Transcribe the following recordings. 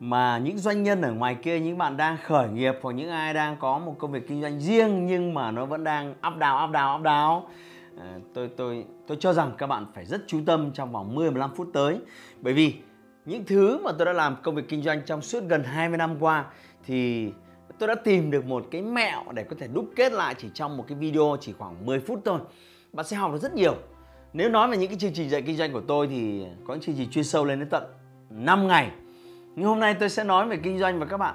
mà những doanh nhân ở ngoài kia những bạn đang khởi nghiệp hoặc những ai đang có một công việc kinh doanh riêng nhưng mà nó vẫn đang up down up down up down à, tôi tôi tôi cho rằng các bạn phải rất chú tâm trong vòng 10 15 phút tới. Bởi vì những thứ mà tôi đã làm công việc kinh doanh trong suốt gần 20 năm qua thì tôi đã tìm được một cái mẹo để có thể đúc kết lại chỉ trong một cái video chỉ khoảng 10 phút thôi. Bạn sẽ học được rất nhiều. Nếu nói về những cái chương trình dạy kinh doanh của tôi thì có những chương trình chuyên sâu lên đến tận 5 ngày nhưng hôm nay tôi sẽ nói về kinh doanh và các bạn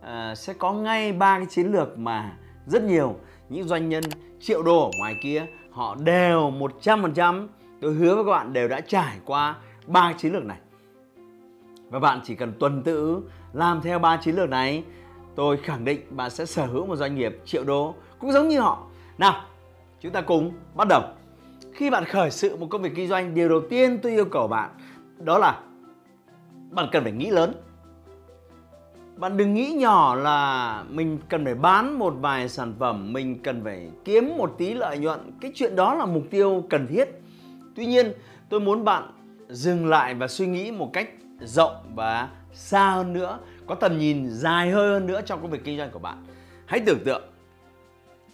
uh, sẽ có ngay ba cái chiến lược mà rất nhiều những doanh nhân triệu đô ở ngoài kia họ đều 100% tôi hứa với các bạn đều đã trải qua ba chiến lược này. Và bạn chỉ cần tuần tự làm theo ba chiến lược này tôi khẳng định bạn sẽ sở hữu một doanh nghiệp triệu đô cũng giống như họ. Nào chúng ta cùng bắt đầu. Khi bạn khởi sự một công việc kinh doanh điều đầu tiên tôi yêu cầu bạn đó là bạn cần phải nghĩ lớn. Bạn đừng nghĩ nhỏ là mình cần phải bán một vài sản phẩm, mình cần phải kiếm một tí lợi nhuận. Cái chuyện đó là mục tiêu cần thiết. Tuy nhiên, tôi muốn bạn dừng lại và suy nghĩ một cách rộng và xa hơn nữa, có tầm nhìn dài hơi hơn nữa trong công việc kinh doanh của bạn. Hãy tưởng tượng,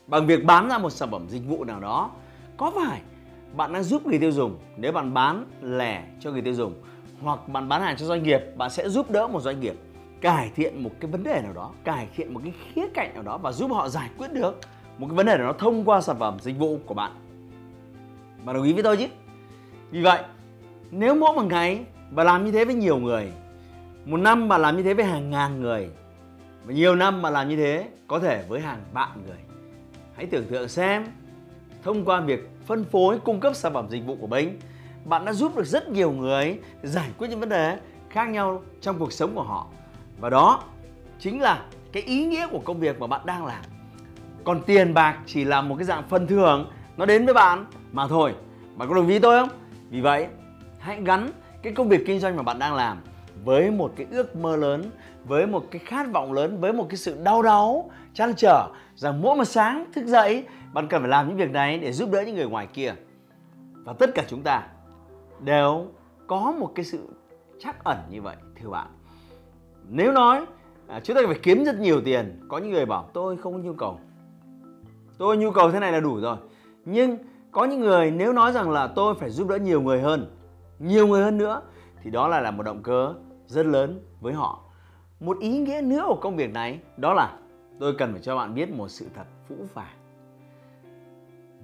bằng việc bán ra một sản phẩm dịch vụ nào đó, có phải bạn đang giúp người tiêu dùng nếu bạn bán lẻ cho người tiêu dùng? Hoặc bạn bán hàng cho doanh nghiệp, bạn sẽ giúp đỡ một doanh nghiệp cải thiện một cái vấn đề nào đó, cải thiện một cái khía cạnh nào đó và giúp họ giải quyết được một cái vấn đề nào đó thông qua sản phẩm dịch vụ của bạn. Bạn đồng ý với tôi chứ? Vì vậy, nếu mỗi một ngày bạn làm như thế với nhiều người, một năm bạn làm như thế với hàng ngàn người, và nhiều năm bạn làm như thế có thể với hàng vạn người, hãy tưởng tượng xem thông qua việc phân phối, cung cấp sản phẩm dịch vụ của mình bạn đã giúp được rất nhiều người giải quyết những vấn đề khác nhau trong cuộc sống của họ. Và đó chính là cái ý nghĩa của công việc mà bạn đang làm. Còn tiền bạc chỉ là một cái dạng phần thưởng, nó đến với bạn mà thôi. Bạn có đồng ý tôi không? Vì vậy, hãy gắn cái công việc kinh doanh mà bạn đang làm với một cái ước mơ lớn, với một cái khát vọng lớn, với một cái sự đau đáu, chăn trở, rằng mỗi một sáng thức dậy, bạn cần phải làm những việc này để giúp đỡ những người ngoài kia. Và tất cả chúng ta đều có một cái sự chắc ẩn như vậy thưa bạn. Nếu nói à, chúng ta phải kiếm rất nhiều tiền có những người bảo tôi không có nhu cầu. Tôi nhu cầu thế này là đủ rồi. Nhưng có những người nếu nói rằng là tôi phải giúp đỡ nhiều người hơn nhiều người hơn nữa thì đó là là một động cơ rất lớn với họ. Một ý nghĩa nữa của công việc này đó là tôi cần phải cho bạn biết một sự thật phũ phàng.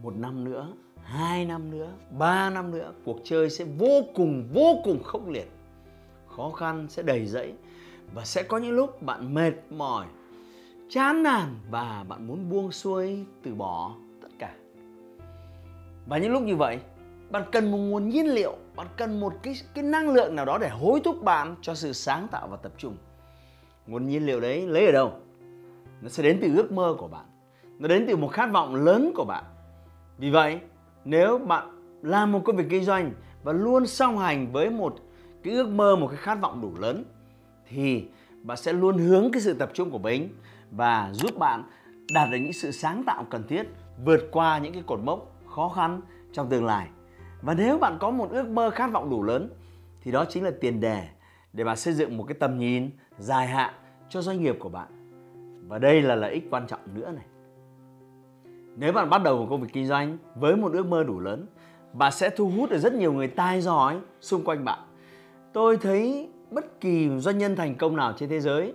Một năm nữa hai năm nữa, ba năm nữa, cuộc chơi sẽ vô cùng vô cùng khốc liệt. Khó khăn sẽ đầy rẫy và sẽ có những lúc bạn mệt mỏi, chán nản và bạn muốn buông xuôi từ bỏ tất cả. Và những lúc như vậy, bạn cần một nguồn nhiên liệu, bạn cần một cái cái năng lượng nào đó để hối thúc bạn cho sự sáng tạo và tập trung. Nguồn nhiên liệu đấy lấy ở đâu? Nó sẽ đến từ ước mơ của bạn. Nó đến từ một khát vọng lớn của bạn. Vì vậy nếu bạn làm một công việc kinh doanh và luôn song hành với một cái ước mơ, một cái khát vọng đủ lớn, thì bạn sẽ luôn hướng cái sự tập trung của mình và giúp bạn đạt được những sự sáng tạo cần thiết, vượt qua những cái cột mốc khó khăn trong tương lai. Và nếu bạn có một ước mơ, khát vọng đủ lớn, thì đó chính là tiền đề để bạn xây dựng một cái tầm nhìn dài hạn cho doanh nghiệp của bạn. Và đây là lợi ích quan trọng nữa này nếu bạn bắt đầu một công việc kinh doanh với một ước mơ đủ lớn, bạn sẽ thu hút được rất nhiều người tài giỏi xung quanh bạn. Tôi thấy bất kỳ doanh nhân thành công nào trên thế giới,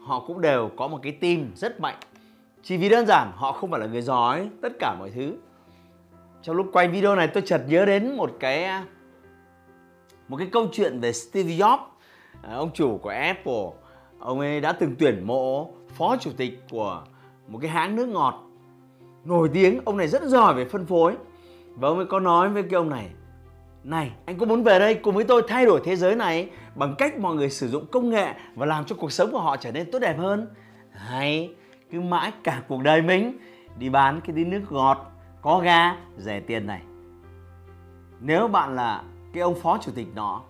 họ cũng đều có một cái team rất mạnh. Chỉ vì đơn giản, họ không phải là người giỏi tất cả mọi thứ. Trong lúc quay video này, tôi chợt nhớ đến một cái một cái câu chuyện về Steve Jobs. À, ông chủ của Apple, ông ấy đã từng tuyển mộ phó chủ tịch của một cái hãng nước ngọt nổi tiếng, ông này rất giỏi về phân phối. Và ông ấy có nói với cái ông này này, anh có muốn về đây cùng với tôi thay đổi thế giới này bằng cách mọi người sử dụng công nghệ và làm cho cuộc sống của họ trở nên tốt đẹp hơn? Hay cứ mãi cả cuộc đời mình đi bán cái tí nước ngọt, có ga, rẻ tiền này? Nếu bạn là cái ông phó chủ tịch đó,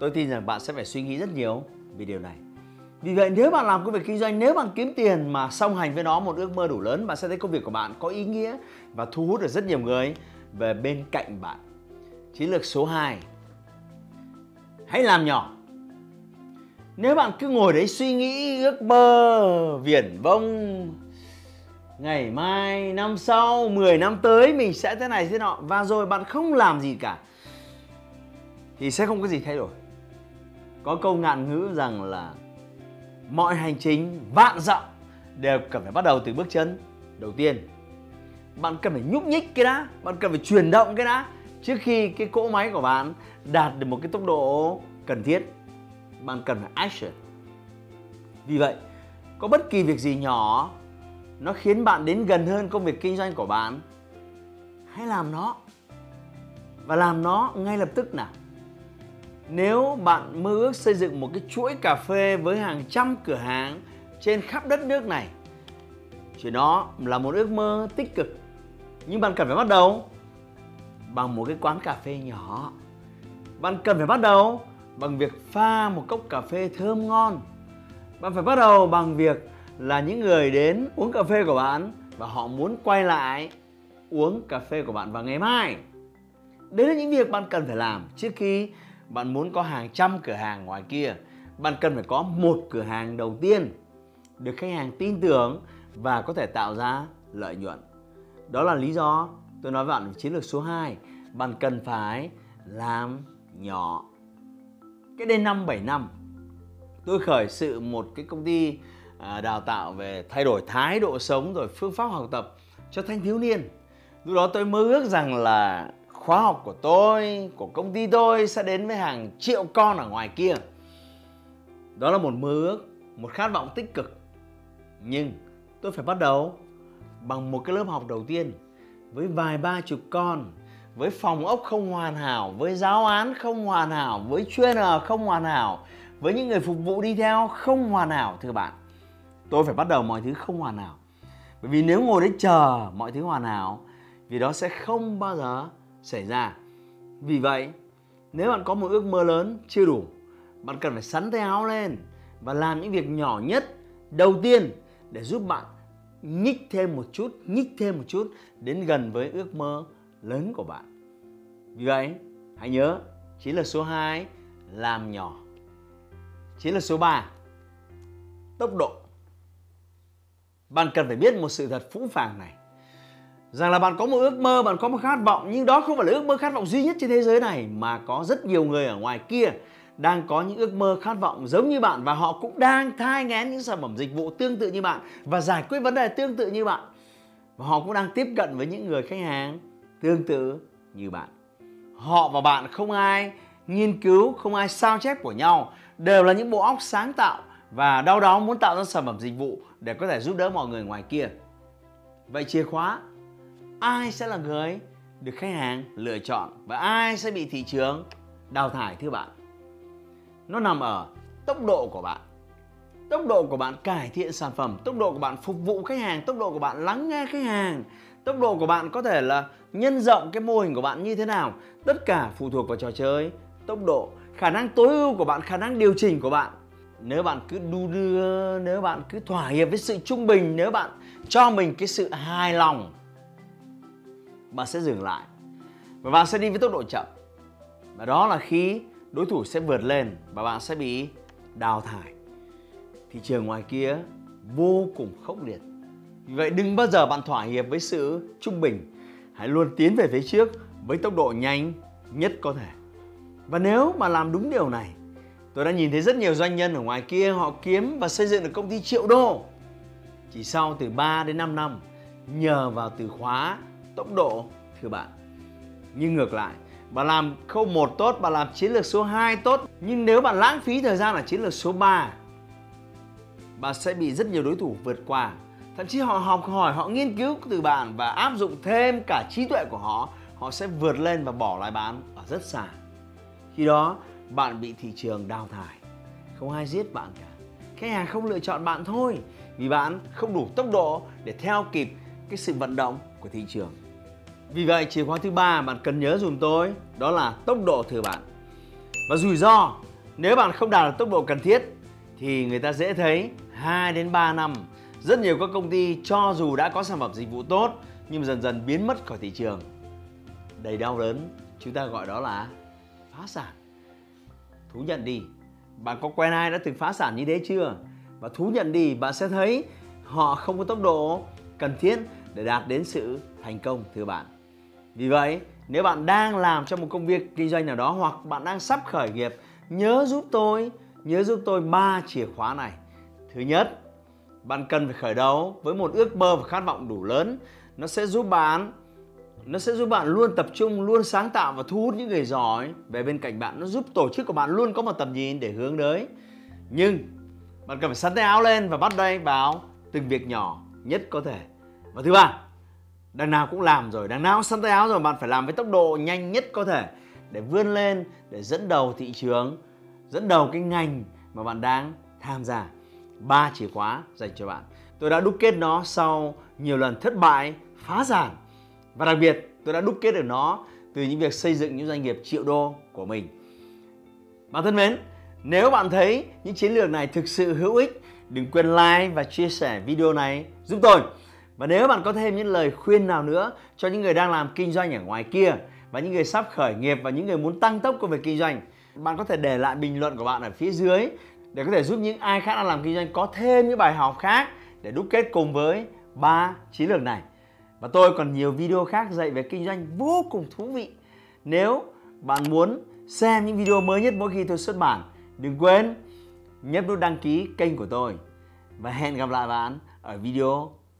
tôi tin rằng bạn sẽ phải suy nghĩ rất nhiều vì điều này vì vậy, nếu bạn làm công việc kinh doanh, nếu bạn kiếm tiền mà song hành với nó một ước mơ đủ lớn, bạn sẽ thấy công việc của bạn có ý nghĩa và thu hút được rất nhiều người về bên cạnh bạn. Chiến lược số 2 hãy làm nhỏ. Nếu bạn cứ ngồi đấy suy nghĩ ước mơ viển vông, ngày mai, năm sau 10 năm tới mình sẽ thế này thế nọ và rồi bạn không làm gì cả, thì sẽ không có gì thay đổi. Có câu ngạn ngữ rằng là mọi hành trình vạn dặm đều cần phải bắt đầu từ bước chân đầu tiên. Bạn cần phải nhúc nhích cái đã, bạn cần phải chuyển động cái đã trước khi cái cỗ máy của bạn đạt được một cái tốc độ cần thiết. Bạn cần phải action. Vì vậy, có bất kỳ việc gì nhỏ nó khiến bạn đến gần hơn công việc kinh doanh của bạn, hãy làm nó. Và làm nó ngay lập tức nào nếu bạn mơ ước xây dựng một cái chuỗi cà phê với hàng trăm cửa hàng trên khắp đất nước này chuyện đó là một ước mơ tích cực. Nhưng bạn cần phải bắt đầu bằng một cái quán cà phê nhỏ. Bạn cần phải bắt đầu bằng việc pha một cốc cà phê thơm ngon. Bạn phải bắt đầu bằng việc là những người đến uống cà phê của bạn và họ muốn quay lại uống cà phê của bạn vào ngày mai. Đấy là những việc bạn cần phải làm trước khi bạn muốn có hàng trăm cửa hàng ngoài kia, bạn cần phải có một cửa hàng đầu tiên được khách hàng tin tưởng và có thể tạo ra lợi nhuận. Đó là lý do tôi nói với bạn chiến lược số 2 bạn cần phải làm nhỏ. Cái đây năm 7 năm, tôi khởi sự một cái công ty à, đào tạo về thay đổi thái độ sống rồi phương pháp học tập cho thanh thiếu niên. Lúc đó tôi mơ ước rằng là khóa học của tôi, của công ty tôi sẽ đến với hàng triệu con ở ngoài kia. Đó là một mơ ước, một khát vọng tích cực. Nhưng tôi phải bắt đầu bằng một cái lớp học đầu tiên với vài ba chục con, với phòng ốc không hoàn hảo, với giáo án không hoàn hảo, với trainer không hoàn hảo, với những người phục vụ đi theo không hoàn hảo, thưa bạn. Tôi phải bắt đầu mọi thứ không hoàn hảo. Bởi vì nếu ngồi đấy chờ mọi thứ hoàn hảo, vì đó sẽ không bao giờ xảy ra. Vì vậy, nếu bạn có một ước mơ lớn chưa đủ, bạn cần phải sắn tay áo lên và làm những việc nhỏ nhất đầu tiên để giúp bạn nhích thêm một chút, nhích thêm một chút đến gần với ước mơ lớn của bạn. Vì vậy, hãy nhớ chiến lược số 2 làm nhỏ. Chiến lược số 3 tốc độ. Bạn cần phải biết một sự thật phũ phàng này rằng là bạn có một ước mơ, bạn có một khát vọng, nhưng đó không phải là ước mơ khát vọng duy nhất trên thế giới này, mà có rất nhiều người ở ngoài kia đang có những ước mơ khát vọng giống như bạn và họ cũng đang thai ngén những sản phẩm dịch vụ tương tự như bạn và giải quyết vấn đề tương tự như bạn. Và họ cũng đang tiếp cận với những người khách hàng tương tự như bạn. Họ và bạn không ai nghiên cứu, không ai sao chép của nhau, đều là những bộ óc sáng tạo và đau đó muốn tạo ra sản phẩm dịch vụ để có thể giúp đỡ mọi người ngoài kia. Vậy chìa khóa ai sẽ là người được khách hàng lựa chọn và ai sẽ bị thị trường đào thải, thưa bạn? Nó nằm ở tốc độ của bạn. Tốc độ của bạn cải thiện sản phẩm, tốc độ của bạn phục vụ khách hàng, tốc độ của bạn lắng nghe khách hàng, tốc độ của bạn có thể là nhân rộng cái mô hình của bạn như thế nào. Tất cả phụ thuộc vào trò chơi, tốc độ, khả năng tối ưu của bạn, khả năng điều chỉnh của bạn. Nếu bạn cứ đu đưa, nếu bạn cứ thỏa hiệp với sự trung bình, nếu bạn cho mình cái sự hài lòng bạn sẽ dừng lại. Và bạn sẽ đi với tốc độ chậm. Và đó là khi đối thủ sẽ vượt lên và bạn sẽ bị đào thải. Thị trường ngoài kia vô cùng khốc liệt. Vì vậy đừng bao giờ bạn thỏa hiệp với sự trung bình. Hãy luôn tiến về phía trước với tốc độ nhanh nhất có thể. Và nếu mà làm đúng điều này, tôi đã nhìn thấy rất nhiều doanh nhân ở ngoài kia, họ kiếm và xây dựng được công ty triệu đô. Chỉ sau từ 3 đến 5 năm nhờ vào từ khóa tốc độ thưa bạn nhưng ngược lại bạn làm khâu 1 tốt, bạn làm chiến lược số 2 tốt Nhưng nếu bạn lãng phí thời gian ở chiến lược số 3 Bạn sẽ bị rất nhiều đối thủ vượt qua Thậm chí họ học hỏi, họ nghiên cứu từ bạn và áp dụng thêm cả trí tuệ của họ họ sẽ vượt lên và bỏ lại bạn ở rất xa. Khi đó bạn bị thị trường đào thải, không ai giết bạn cả. Khách hàng không lựa chọn bạn thôi vì bạn không đủ tốc độ để theo kịp cái sự vận động của thị trường. Vì vậy chìa khóa thứ ba bạn cần nhớ dùm tôi đó là tốc độ thừa bạn. Và rủi ro nếu bạn không đạt được tốc độ cần thiết thì người ta dễ thấy 2 đến 3 năm. Rất nhiều các công ty cho dù đã có sản phẩm dịch vụ tốt nhưng dần dần biến mất khỏi thị trường. Đầy đau đớn, chúng ta gọi đó là phá sản. Thú nhận đi, bạn có quen ai đã từng phá sản như thế chưa? Và thú nhận đi, bạn sẽ thấy họ không có tốc độ cần thiết để đạt đến sự thành công thưa bạn. Vì vậy, nếu bạn đang làm trong một công việc kinh doanh nào đó hoặc bạn đang sắp khởi nghiệp, nhớ giúp tôi, nhớ giúp tôi ba chìa khóa này. Thứ nhất, bạn cần phải khởi đầu với một ước mơ và khát vọng đủ lớn. Nó sẽ giúp bạn nó sẽ giúp bạn luôn tập trung, luôn sáng tạo và thu hút những người giỏi về bên cạnh bạn. Nó giúp tổ chức của bạn luôn có một tầm nhìn để hướng tới. Nhưng bạn cần phải sắn tay áo lên và bắt tay vào từng việc nhỏ nhất có thể. Và thứ ba, đằng nào cũng làm rồi, đằng nào săn tay áo rồi. Bạn phải làm với tốc độ nhanh nhất có thể để vươn lên, để dẫn đầu thị trường, dẫn đầu cái ngành mà bạn đang tham gia. Ba chìa khóa dành cho bạn. Tôi đã đúc kết nó sau nhiều lần thất bại, phá sản. Và đặc biệt, tôi đã đúc kết được nó từ những việc xây dựng những doanh nghiệp triệu đô của mình. Bạn thân mến, nếu bạn thấy những chiến lược này thực sự hữu ích, đừng quên like và chia sẻ video này giúp tôi và nếu bạn có thêm những lời khuyên nào nữa cho những người đang làm kinh doanh ở ngoài kia và những người sắp khởi nghiệp và những người muốn tăng tốc công việc kinh doanh, bạn có thể để lại bình luận của bạn ở phía dưới để có thể giúp những ai khác đang làm kinh doanh có thêm những bài học khác để đúc kết cùng với ba chiến lược này. Và tôi còn nhiều video khác dạy về kinh doanh vô cùng thú vị. Nếu bạn muốn xem những video mới nhất mỗi khi tôi xuất bản, đừng quên nhấp nút đăng ký kênh của tôi. Và hẹn gặp lại bạn ở video